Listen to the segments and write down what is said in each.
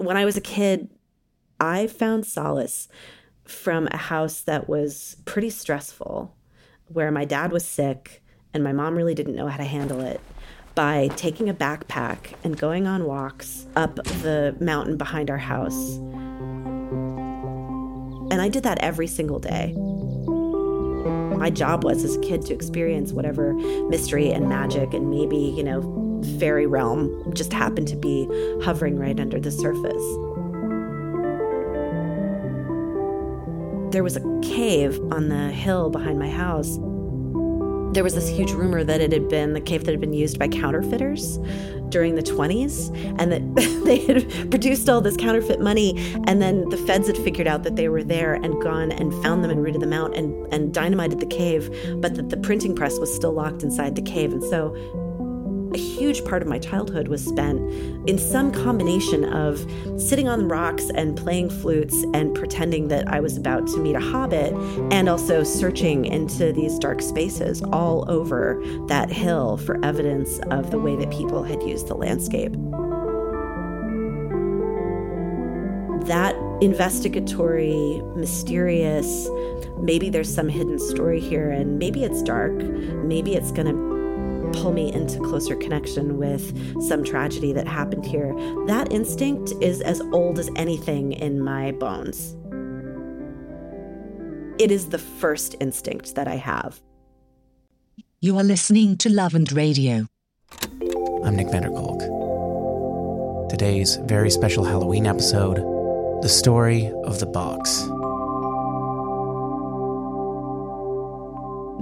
When I was a kid, I found solace from a house that was pretty stressful, where my dad was sick and my mom really didn't know how to handle it, by taking a backpack and going on walks up the mountain behind our house. And I did that every single day. My job was as a kid to experience whatever mystery and magic and maybe, you know, fairy realm just happened to be hovering right under the surface. There was a cave on the hill behind my house there was this huge rumor that it had been the cave that had been used by counterfeiters during the 20s and that they had produced all this counterfeit money and then the feds had figured out that they were there and gone and found them and rooted them out and, and dynamited the cave but that the printing press was still locked inside the cave and so a huge part of my childhood was spent in some combination of sitting on rocks and playing flutes and pretending that I was about to meet a hobbit, and also searching into these dark spaces all over that hill for evidence of the way that people had used the landscape. That investigatory, mysterious, maybe there's some hidden story here, and maybe it's dark, maybe it's going to pull me into closer connection with some tragedy that happened here. That instinct is as old as anything in my bones. It is the first instinct that I have. You are listening to Love and Radio. I'm Nick Vanderkolk. Today's very special Halloween episode The Story of the Box.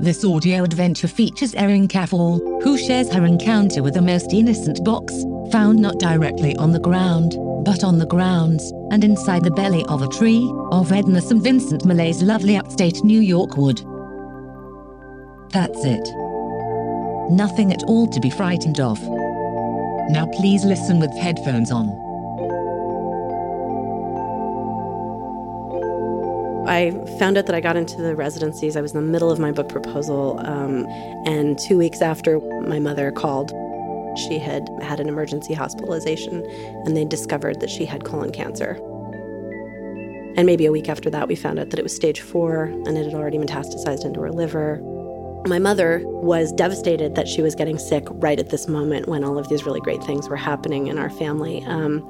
This audio adventure features Erin Caffall, who shares her encounter with a most innocent box, found not directly on the ground, but on the grounds, and inside the belly of a tree, of Edna St. Vincent Millay's lovely upstate New York wood. That's it. Nothing at all to be frightened of. Now please listen with headphones on. I found out that I got into the residencies. I was in the middle of my book proposal, um, and two weeks after, my mother called. She had had an emergency hospitalization, and they discovered that she had colon cancer. And maybe a week after that, we found out that it was stage four, and it had already metastasized into her liver. My mother was devastated that she was getting sick right at this moment when all of these really great things were happening in our family. Um,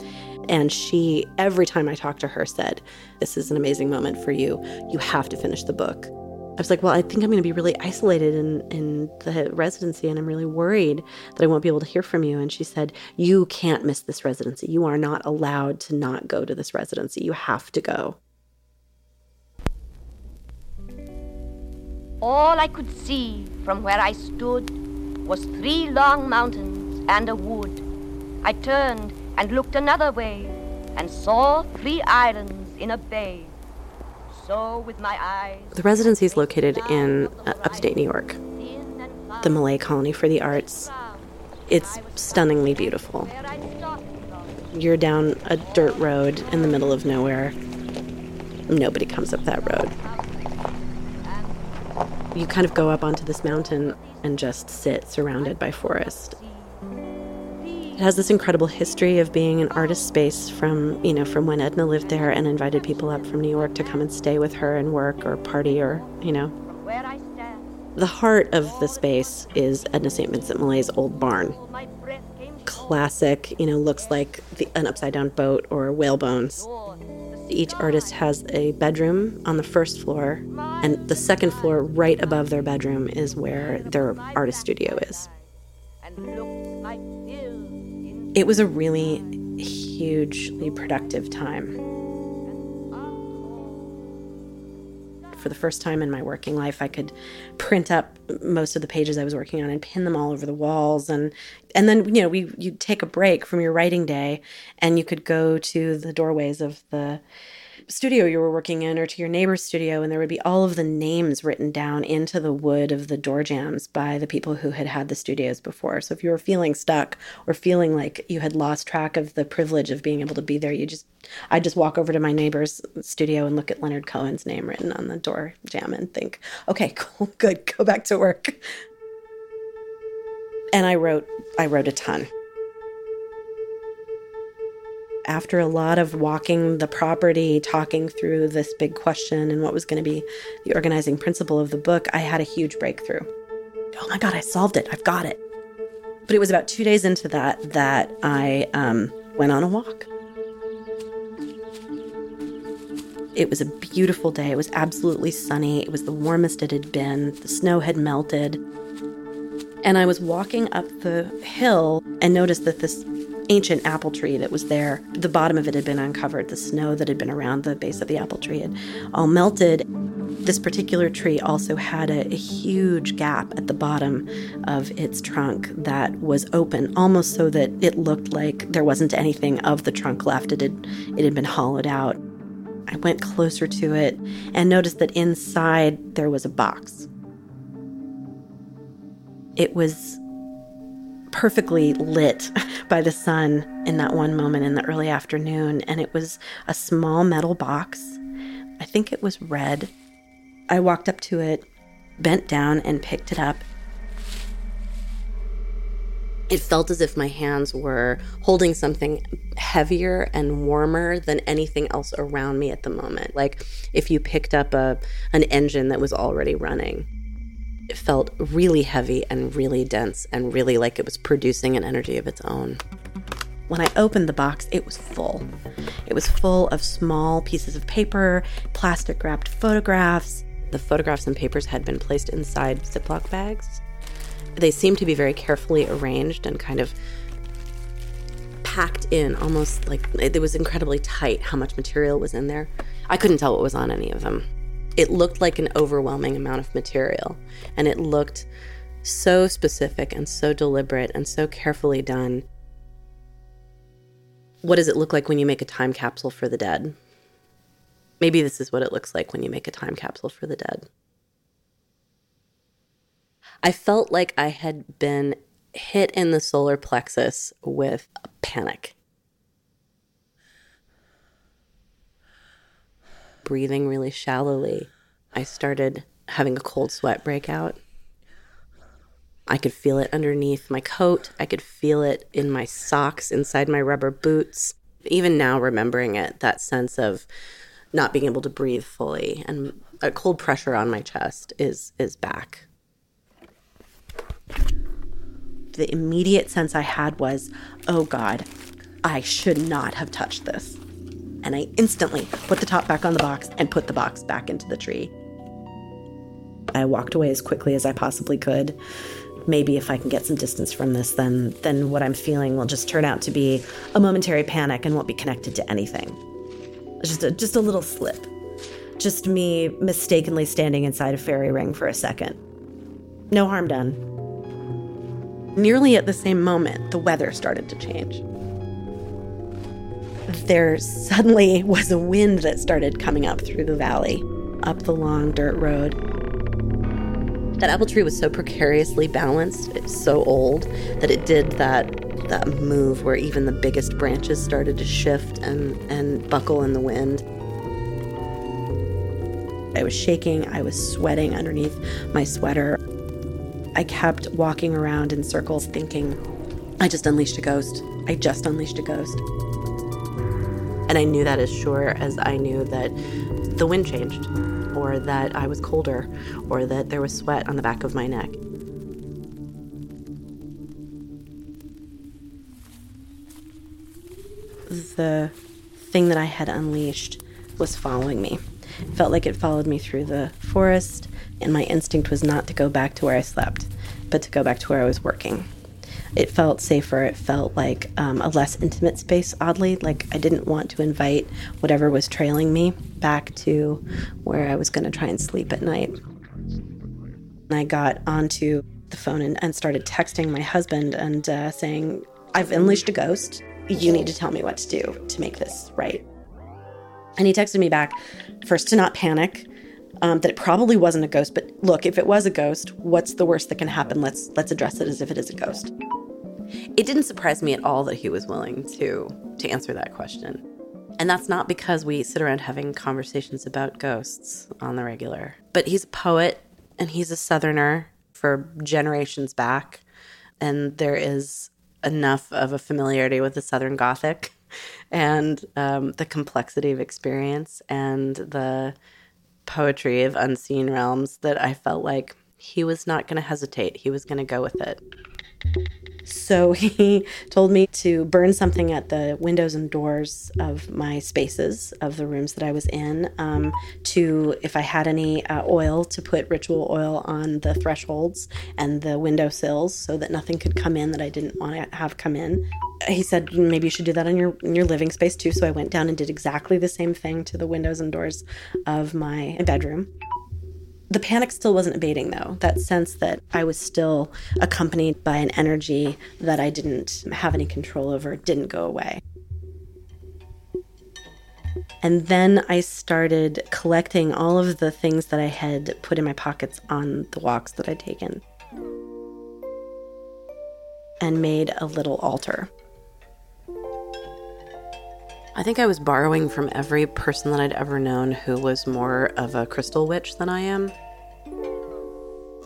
and she, every time I talked to her, said, This is an amazing moment for you. You have to finish the book. I was like, Well, I think I'm going to be really isolated in, in the residency, and I'm really worried that I won't be able to hear from you. And she said, You can't miss this residency. You are not allowed to not go to this residency. You have to go. All I could see from where I stood was three long mountains and a wood. I turned and looked another way and saw three islands in a bay. So, with my eyes. The residency is located in uh, upstate New York, the Millay Colony for the Arts. It's stunningly beautiful. You're down a dirt road in the middle of nowhere. Nobody comes up that road. You kind of go up onto this mountain and just sit surrounded by forest. It has this incredible history of being an artist space from, you know, from when Edna lived there and invited people up from New York to come and stay with her and work or party or, you know. The heart of the space is Edna St. Vincent Millay's old barn. Classic, you know, looks like the, an upside down boat or whale bones. Each artist has a bedroom on the first floor, and the second floor, right above their bedroom, is where their artist studio is. It was a really hugely productive time. For the first time in my working life, I could print up most of the pages I was working on and pin them all over the walls. And and then you know we you'd take a break from your writing day, and you could go to the doorways of the studio you were working in or to your neighbor's studio, and there would be all of the names written down into the wood of the door jambs by the people who had had the studios before. So if you were feeling stuck or feeling like you had lost track of the privilege of being able to be there, you just, I'd just walk over to my neighbor's studio and look at Leonard Cohen's name written on the door jamb and think, okay, cool, good, go back to work. And I wrote, I wrote a ton. After a lot of walking the property, talking through this big question and what was going to be the organizing principle of the book, I had a huge breakthrough. Oh my God, I solved it. I've got it. But it was about two days into that that I um, went on a walk. It was a beautiful day. It was absolutely sunny. It was the warmest it had been. The snow had melted. And I was walking up the hill and noticed that this ancient apple tree that was there, the bottom of it had been uncovered. The snow that had been around the base of the apple tree had all melted. This particular tree also had a, a, huge gap at the bottom of its trunk that was open, almost so that it looked like there wasn't anything of the trunk left. It had, it had been hollowed out. I went closer to it and noticed that inside there was a box. It was perfectly lit by the sun in that one moment in the early afternoon, and it was a small metal box. I think it was red. I walked up to it, bent down, and picked it up it felt as if my hands were holding something heavier and warmer than anything else around me at the moment. Like if you picked up a an engine that was already running. It felt really heavy and really dense and really like it was producing an energy of its own. When I opened the box, it was full. It was full of small pieces of paper, plastic wrapped photographs. The photographs and papers had been placed inside Ziploc bags they seemed to be very carefully arranged and kind of packed in, almost like it was incredibly tight how much material was in there. I couldn't tell what was on any of them. It looked like an overwhelming amount of material, and it looked so specific and so deliberate and so carefully done. What does it look like when you make a time capsule for the dead? Maybe this is what it looks like when you make a time capsule for the dead. I felt like I had been hit in the solar plexus with a panic. Breathing really shallowly, I started having a cold sweat break out. I could feel it underneath my coat. I could feel it in my socks, inside my rubber boots. Even now, remembering it, that sense of not being able to breathe fully and a cold pressure on my chest is is back the immediate sense I had was, oh God, I should not have touched this. And I instantly put the top back on the box and put the box back into the tree. I walked away as quickly as I possibly could. Maybe if I can get some distance from this, then then what I'm feeling will just turn out to be a momentary panic and won't be connected to anything. Just a, just a little slip. Just me mistakenly standing inside a fairy ring for a second. No harm done. Nearly at the same moment, the weather started to change. There suddenly was a wind that started coming up through the valley, up the long dirt road. That apple tree was so precariously balanced, it's so old, that it did that that move where even the biggest branches started to shift and, and buckle in the wind. I was shaking, I was sweating underneath my sweater. I kept walking around in circles thinking, I just unleashed a ghost. I just unleashed a ghost. And I knew that as sure as I knew that the wind changed, or that I was colder, or that there was sweat on the back of my neck. The thing that I had unleashed was following me. It felt like it followed me through the forest, and my instinct was not to go back to where I slept, but to go back to where I was working. It felt safer. It felt like um, a less intimate space, oddly. Like I didn't want to invite whatever was trailing me back to where I was going to try and sleep at night. And I got onto the phone and, and started texting my husband and uh, saying, I've unleashed a ghost. You need to tell me what to do to make this right. And he texted me back first to not panic, um, that it probably wasn't a ghost. But look, if it was a ghost, what's the worst that can happen? Let's let's address it as if it is a ghost. It didn't surprise me at all that he was willing to to answer that question. And that's not because we sit around having conversations about ghosts on the regular. But he's a poet and he's a southerner for generations back and there is enough of a familiarity with the southern gothic and um, the complexity of experience and the poetry of unseen realms that I felt like he was not going to hesitate. He was going to go with it. So he told me to burn something at the windows and doors of my spaces of the rooms that I was in. Um, to, if I had any uh, oil, to put ritual oil on the thresholds and the window sills so that nothing could come in that I didn't want to have come in. He said maybe you should do that in your in your living space too. So I went down and did exactly the same thing to the windows and doors of my bedroom. The panic still wasn't abating, though. That sense that I was still accompanied by an energy that I didn't have any control over didn't go away. And then I started collecting all of the things that I had put in my pockets on the walks that I'd taken and made a little altar. I think I was borrowing from every person that I'd ever known who was more of a crystal witch than I am.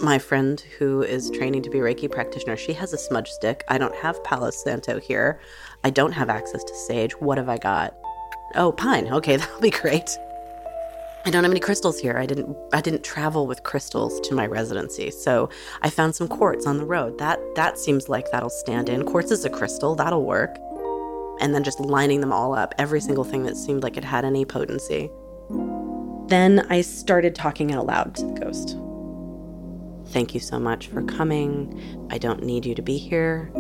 My friend who is training to be a Reiki practitioner, she has a smudge stick. I don't have Palo Santo here. I don't have access to sage. What have I got? Oh, pine. Okay, that'll be great. I don't have any crystals here. I didn't I didn't travel with crystals to my residency. So I found some quartz on the road. That that seems like that'll stand in. Quartz is a crystal, that'll work and then just lining them all up, every single thing that seemed like it had any potency. Then I started talking out loud to the ghost. Thank you so much for coming. I don't need you to be here.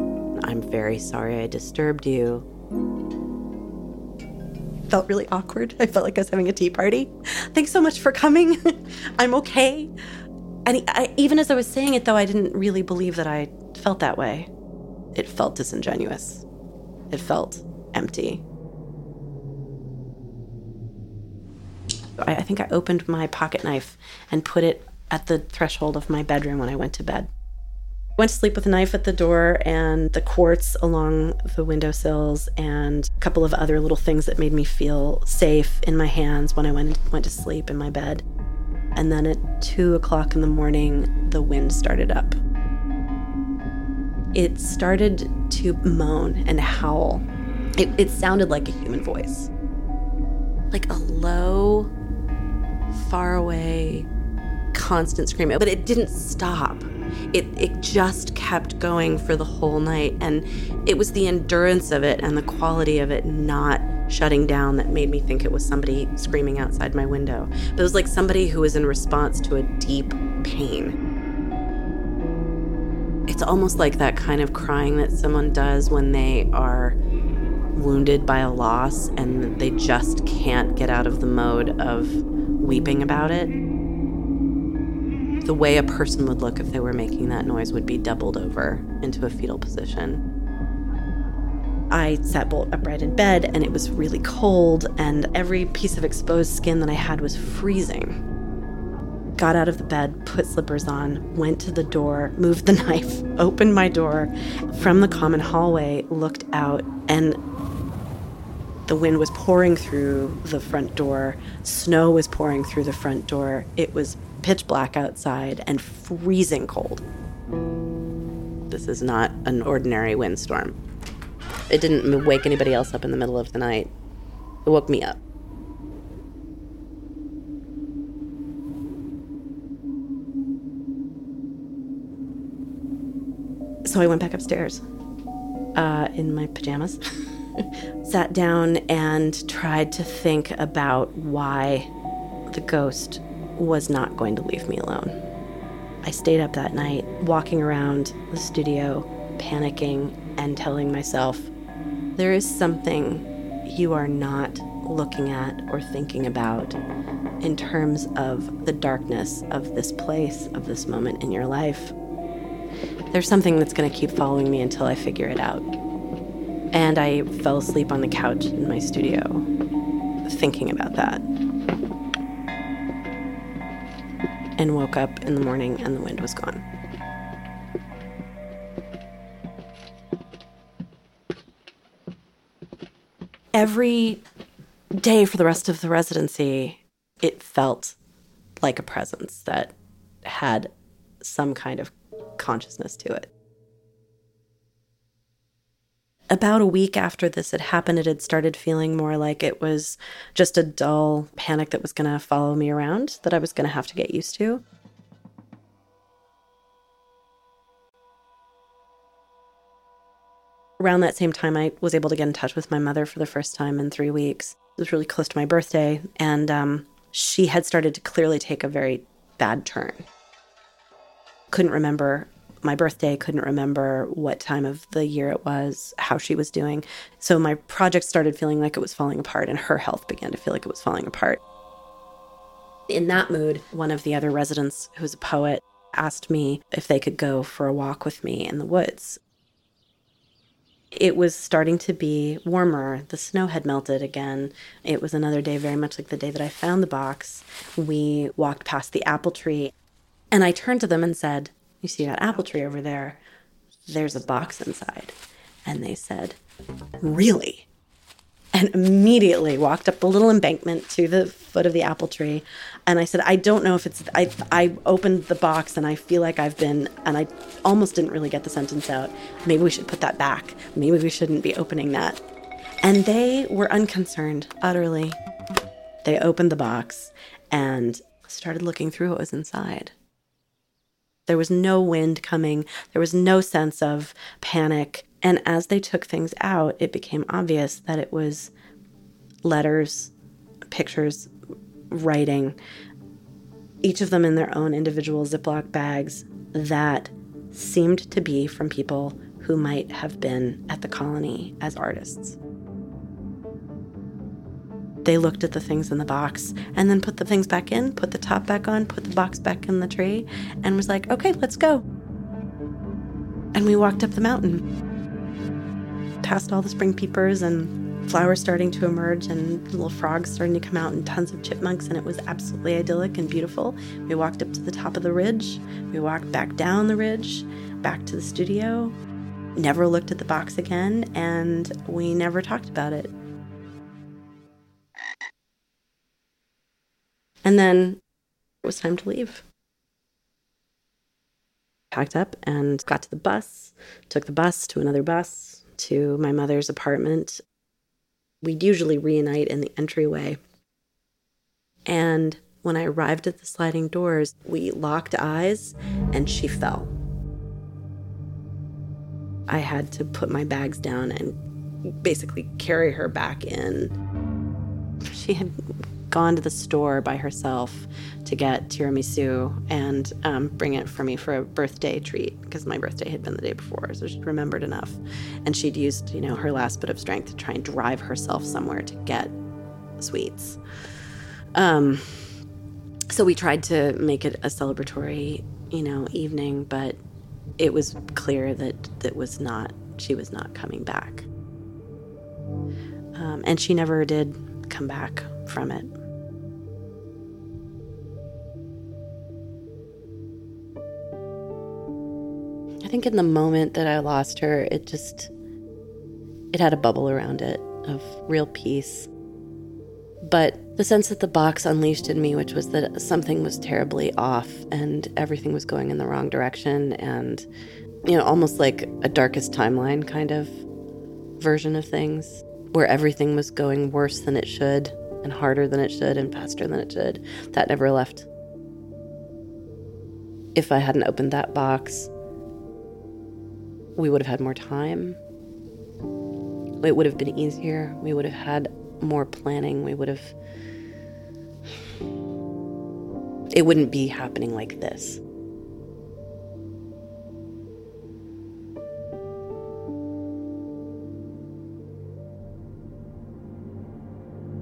I'm very sorry I disturbed you. Felt really awkward. I felt like I was having a tea party. Thanks so much for coming. I'm okay. And I, even as I was saying it, though, I didn't really believe that I felt that way. It felt disingenuous. It felt empty. I, think I opened my pocket knife and put it at the threshold of my bedroom when I went to bed. Went to sleep with a knife at the door and the quartz along the windowsills and a couple of other little things that made me feel safe in my hands when I went went to sleep in my bed. And then at two o'clock in the morning, the wind started up. It started to moan and howl it, it sounded like a human voice. Like a low, far away, constant scream. But it didn't stop. It, it just kept going for the whole night. And it was the endurance of it and the quality of it not shutting down that made me think it was somebody screaming outside my window. But it was like somebody who was in response to a deep pain. It's almost like that kind of crying that someone does when they are wounded by a loss and they just can't get out of the mode of weeping about it. The way a person would look if they were making that noise would be doubled over into a fetal position. I sat bolt upright in bed and it was really cold, and every piece of exposed skin that I had was freezing. Got out of the bed, put slippers on, went to the door, moved the knife, opened my door from the common hallway, looked out, and the wind was pouring through the front door, snow was pouring through the front door. It was pitch black outside and freezing cold. This is not an ordinary windstorm. It didn't wake anybody else up in the middle of the night. It woke me up. So I went back upstairs uh, in my pajamas. sat down and tried to think about why the ghost was not going to leave me alone. I stayed up that night, walking around the studio, panicking and telling myself, there is something you are not looking at or thinking about in terms of the darkness of this place, of this moment in your life. There's something that's going to keep following me until I figure it out. And I fell asleep on the couch in my studio thinking about that. And woke up in the morning and the wind was gone. Every day for the rest of the residency, it felt like a presence that had some kind of consciousness to it. About a week after this had happened, it had started feeling more like it was just a dull panic that was going to follow me around that I was going to have to get used to. Around that same time, I was able to get in touch with my mother for the first time in three weeks. It was really close to my birthday, and um, she had started to clearly take a very bad turn. Couldn't remember my birthday, couldn't remember what time of the year it was, how she was doing. So my project started feeling like it was falling apart, and her health began to feel like it was falling apart. In that mood, one of the other residents, who's a poet, asked me if they could go for a walk with me in the woods. It was starting to be warmer. The snow had melted again. It was another day, very much like the day that I found the box. We walked past the apple tree, and I turned to them and said, You see that apple tree over there? There's a box inside. And they said, Really? and immediately walked up the little embankment to the foot of the apple tree and i said i don't know if it's i i opened the box and i feel like i've been and i almost didn't really get the sentence out maybe we should put that back maybe we shouldn't be opening that and they were unconcerned utterly they opened the box and started looking through what was inside there was no wind coming there was no sense of panic and as they took things out, it became obvious that it was letters, pictures, writing, each of them in their own individual Ziploc bags that seemed to be from people who might have been at the colony as artists. They looked at the things in the box and then put the things back in, put the top back on, put the box back in the tree, and was like, okay, let's go. And we walked up the mountain past all the spring peepers and flowers starting to emerge and little frogs starting to come out and tons of chipmunks and it was absolutely idyllic and beautiful. We walked up to the top of the ridge. We walked back down the ridge, back to the studio. Never looked at the box again and we never talked about it. And then it was time to leave. Packed up and got to the bus, took the bus to another bus, to my mother's apartment. We'd usually reunite in the entryway. And when I arrived at the sliding doors, we locked eyes and she fell. I had to put my bags down and basically carry her back in. She had gone to the store by herself to get tiramisu and um, bring it for me for a birthday treat because my birthday had been the day before. So she remembered enough. And she'd used, you know, her last bit of strength to try and drive herself somewhere to get sweets. Um, so we tried to make it a celebratory, you know, evening, but it was clear that that was not, she was not coming back. Um, and she never did come back from it. Think in the moment that I lost her, it just it had a bubble around it of real peace. But the sense that the box unleashed in me, which was that something was terribly off and everything was going in the wrong direction, and, you know, almost like a darkest timeline kind of version of things, where everything was going worse than it should, and harder than it should, and faster than it should, that never left. If I hadn't opened that box, we would have had more time. It would have been easier. We would have had more planning. We would have. It wouldn't be happening like this.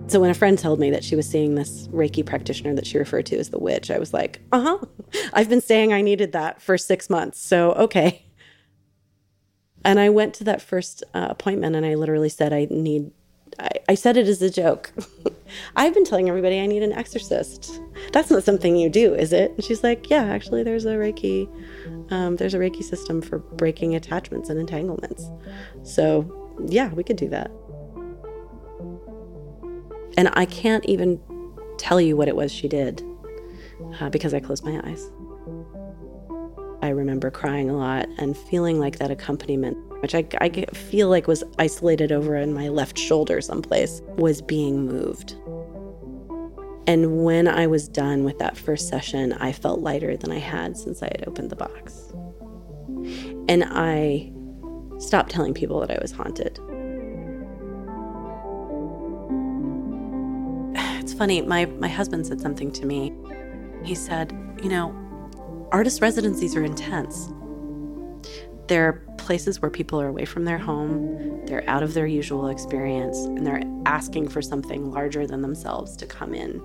So when a friend told me that she was seeing this Reiki practitioner that she referred to as the witch, I was like, uh huh. I've been saying I needed that for six months. So, okay. And I went to that first uh, appointment and I literally said, I need, I, I said it as a joke. I've been telling everybody I need an exorcist. That's not something you do, is it? And she's like, Yeah, actually, there's a Reiki, um, there's a Reiki system for breaking attachments and entanglements. So, yeah, we could do that. And I can't even tell you what it was she did uh, because I closed my eyes. I remember crying a lot and feeling like that accompaniment which I, I feel like was isolated over in my left shoulder someplace, was being moved. And when I was done with that first session, I felt lighter than I had since I had opened the box. And I stopped telling people that I was haunted. It's funny, my, my husband said something to me. He said, You know, artist residencies are intense. They're places where people are away from their home, they're out of their usual experience, and they're asking for something larger than themselves to come in.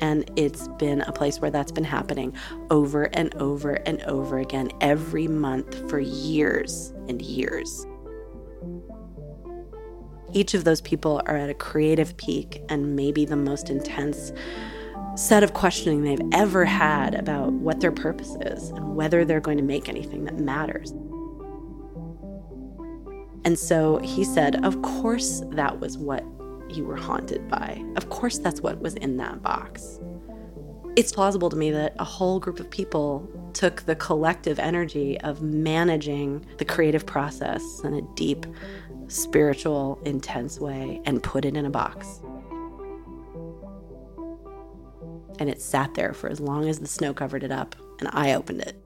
And it's been a place where that's been happening over and over and over again every month for years and years. Each of those people are at a creative peak and maybe the most intense set of questioning they've ever had about what their purpose is and whether they're going to make anything that matters. And so he said, Of course, that was what you were haunted by. Of course, that's what was in that box. It's plausible to me that a whole group of people took the collective energy of managing the creative process in a deep, spiritual, intense way and put it in a box. And it sat there for as long as the snow covered it up, and I opened it.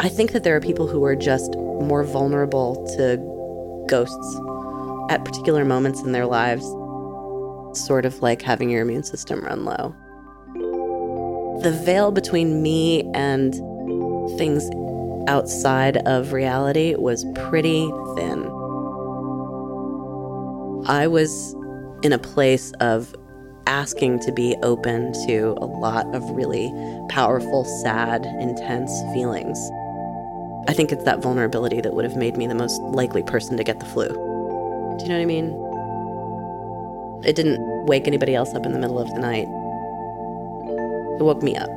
I think that there are people who are just more vulnerable to ghosts at particular moments in their lives, sort of like having your immune system run low. The veil between me and things outside of reality was pretty thin. I was in a place of asking to be open to a lot of really powerful, sad, intense feelings. I think it's that vulnerability that would have made me the most likely person to get the flu. Do you know what I mean? It didn't wake anybody else up in the middle of the night. It woke me up.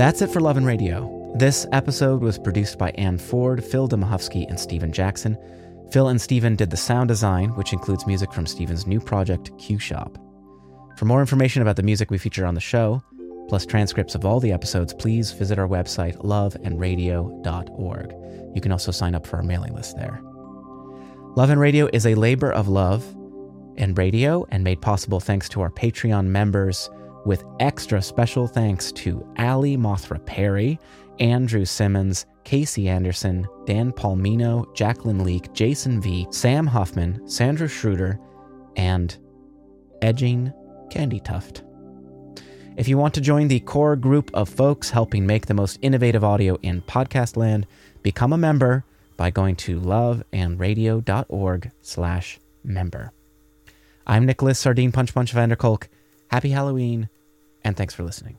That's it for Love and Radio. This episode was produced by Ann Ford, Phil Demahovsky, and Stephen Jackson. Phil and Stephen did the sound design, which includes music from Stephen's new project, Q Shop. For more information about the music we feature on the show, plus transcripts of all the episodes, please visit our website, loveandradio.org. You can also sign up for our mailing list there. Love and Radio is a labor of love and radio and made possible thanks to our Patreon members with extra special thanks to Ali Mothra Perry, Andrew Simmons, Casey Anderson, Dan Palmino, Jacqueline Leake, Jason V, Sam Huffman, Sandra Schroeder, and Edging Candy Tuft. If you want to join the core group of folks helping make the most innovative audio in podcast land, become a member by going to loveandradio.org slash member. I'm Nicholas Sardine Punch Punch Vanderkolk. Happy Halloween, and thanks for listening.